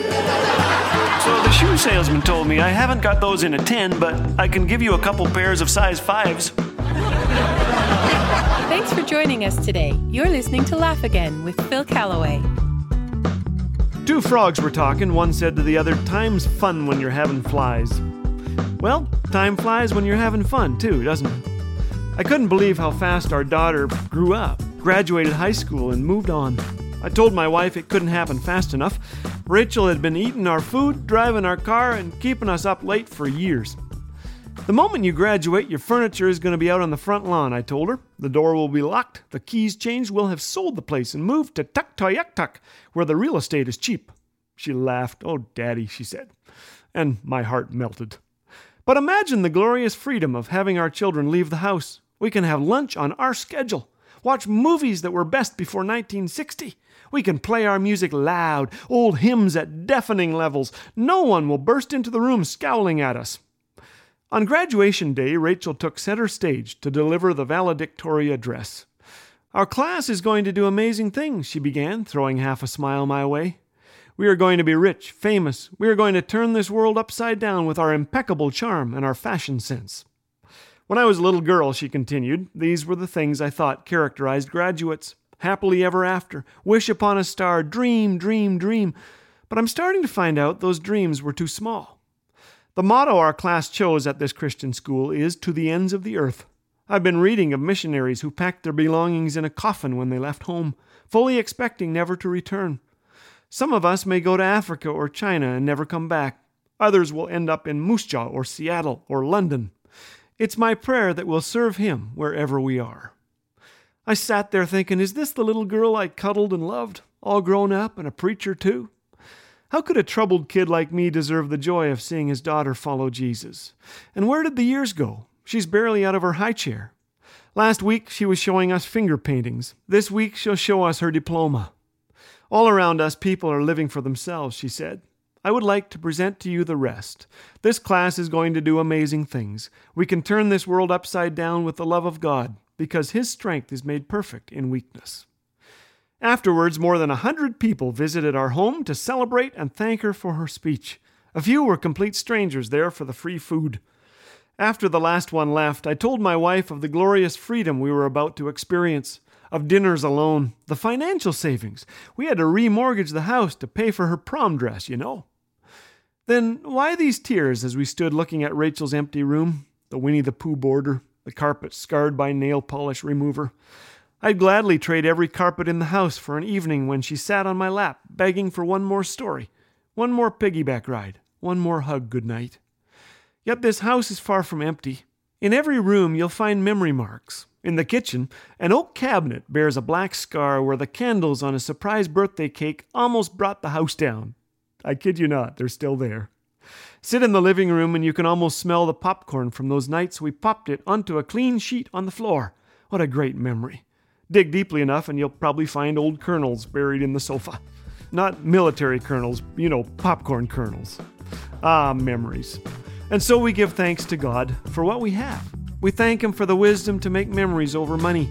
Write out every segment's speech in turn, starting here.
So the shoe salesman told me I haven't got those in a 10, but I can give you a couple pairs of size 5s. Thanks for joining us today. You're listening to Laugh Again with Phil Callaway. Two frogs were talking. One said to the other, Time's fun when you're having flies. Well, time flies when you're having fun, too, doesn't it? I couldn't believe how fast our daughter grew up, graduated high school, and moved on. I told my wife it couldn't happen fast enough. Rachel had been eating our food, driving our car, and keeping us up late for years. The moment you graduate, your furniture is going to be out on the front lawn, I told her. The door will be locked, the keys changed, we'll have sold the place and moved to Tuktoyaktuk, where the real estate is cheap. She laughed. Oh, Daddy, she said. And my heart melted. But imagine the glorious freedom of having our children leave the house. We can have lunch on our schedule, watch movies that were best before 1960. We can play our music loud, old hymns at deafening levels. No one will burst into the room scowling at us. On graduation day, Rachel took center stage to deliver the valedictory address. Our class is going to do amazing things, she began, throwing half a smile my way. We are going to be rich, famous. We are going to turn this world upside down with our impeccable charm and our fashion sense. When I was a little girl, she continued, these were the things I thought characterized graduates happily ever after, wish upon a star, dream, dream, dream. But I'm starting to find out those dreams were too small. The motto our class chose at this Christian school is To the Ends of the Earth. I've been reading of missionaries who packed their belongings in a coffin when they left home, fully expecting never to return. Some of us may go to Africa or China and never come back. Others will end up in Moose Jaw or Seattle or London. It's my prayer that we'll serve Him wherever we are. I sat there thinking, is this the little girl I cuddled and loved, all grown up and a preacher too? How could a troubled kid like me deserve the joy of seeing his daughter follow Jesus? And where did the years go? She's barely out of her high chair. Last week she was showing us finger paintings. This week she'll show us her diploma. All around us, people are living for themselves, she said. I would like to present to you the rest. This class is going to do amazing things. We can turn this world upside down with the love of God because his strength is made perfect in weakness. Afterwards, more than a hundred people visited our home to celebrate and thank her for her speech. A few were complete strangers there for the free food. After the last one left, I told my wife of the glorious freedom we were about to experience, of dinners alone, the financial savings. We had to remortgage the house to pay for her prom dress, you know. Then why these tears as we stood looking at Rachel's empty room, the Winnie the Pooh border, the carpet scarred by nail polish remover. I'd gladly trade every carpet in the house for an evening when she sat on my lap, begging for one more story, one more piggyback ride, one more hug good night. Yet this house is far from empty. In every room you'll find memory marks. In the kitchen, an oak cabinet bears a black scar where the candles on a surprise birthday cake almost brought the house down. I kid you not, they're still there. Sit in the living room and you can almost smell the popcorn from those nights we popped it onto a clean sheet on the floor. What a great memory. Dig deeply enough and you'll probably find old kernels buried in the sofa. Not military kernels, you know, popcorn kernels. Ah, memories. And so we give thanks to God for what we have. We thank Him for the wisdom to make memories over money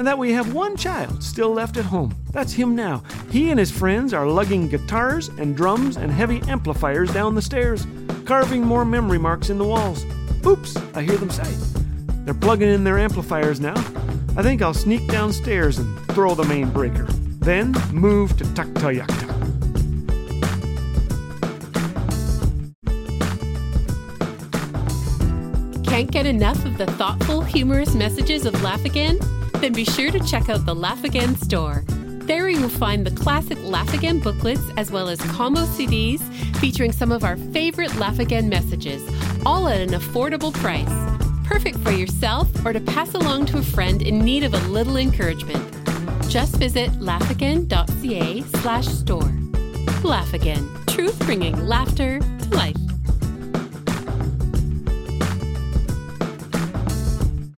and that we have one child still left at home. That's him now. He and his friends are lugging guitars and drums and heavy amplifiers down the stairs, carving more memory marks in the walls. Oops, I hear them say. They're plugging in their amplifiers now. I think I'll sneak downstairs and throw the main breaker. Then move to Tuktoyaktuk. Can't get enough of the thoughtful, humorous messages of Laugh Again? Then be sure to check out the Laugh Again store. There you will find the classic Laugh Again booklets as well as combo CDs featuring some of our favorite Laugh Again messages, all at an affordable price. Perfect for yourself or to pass along to a friend in need of a little encouragement. Just visit laughagain.ca slash store. Laugh Again, truth bringing laughter to life.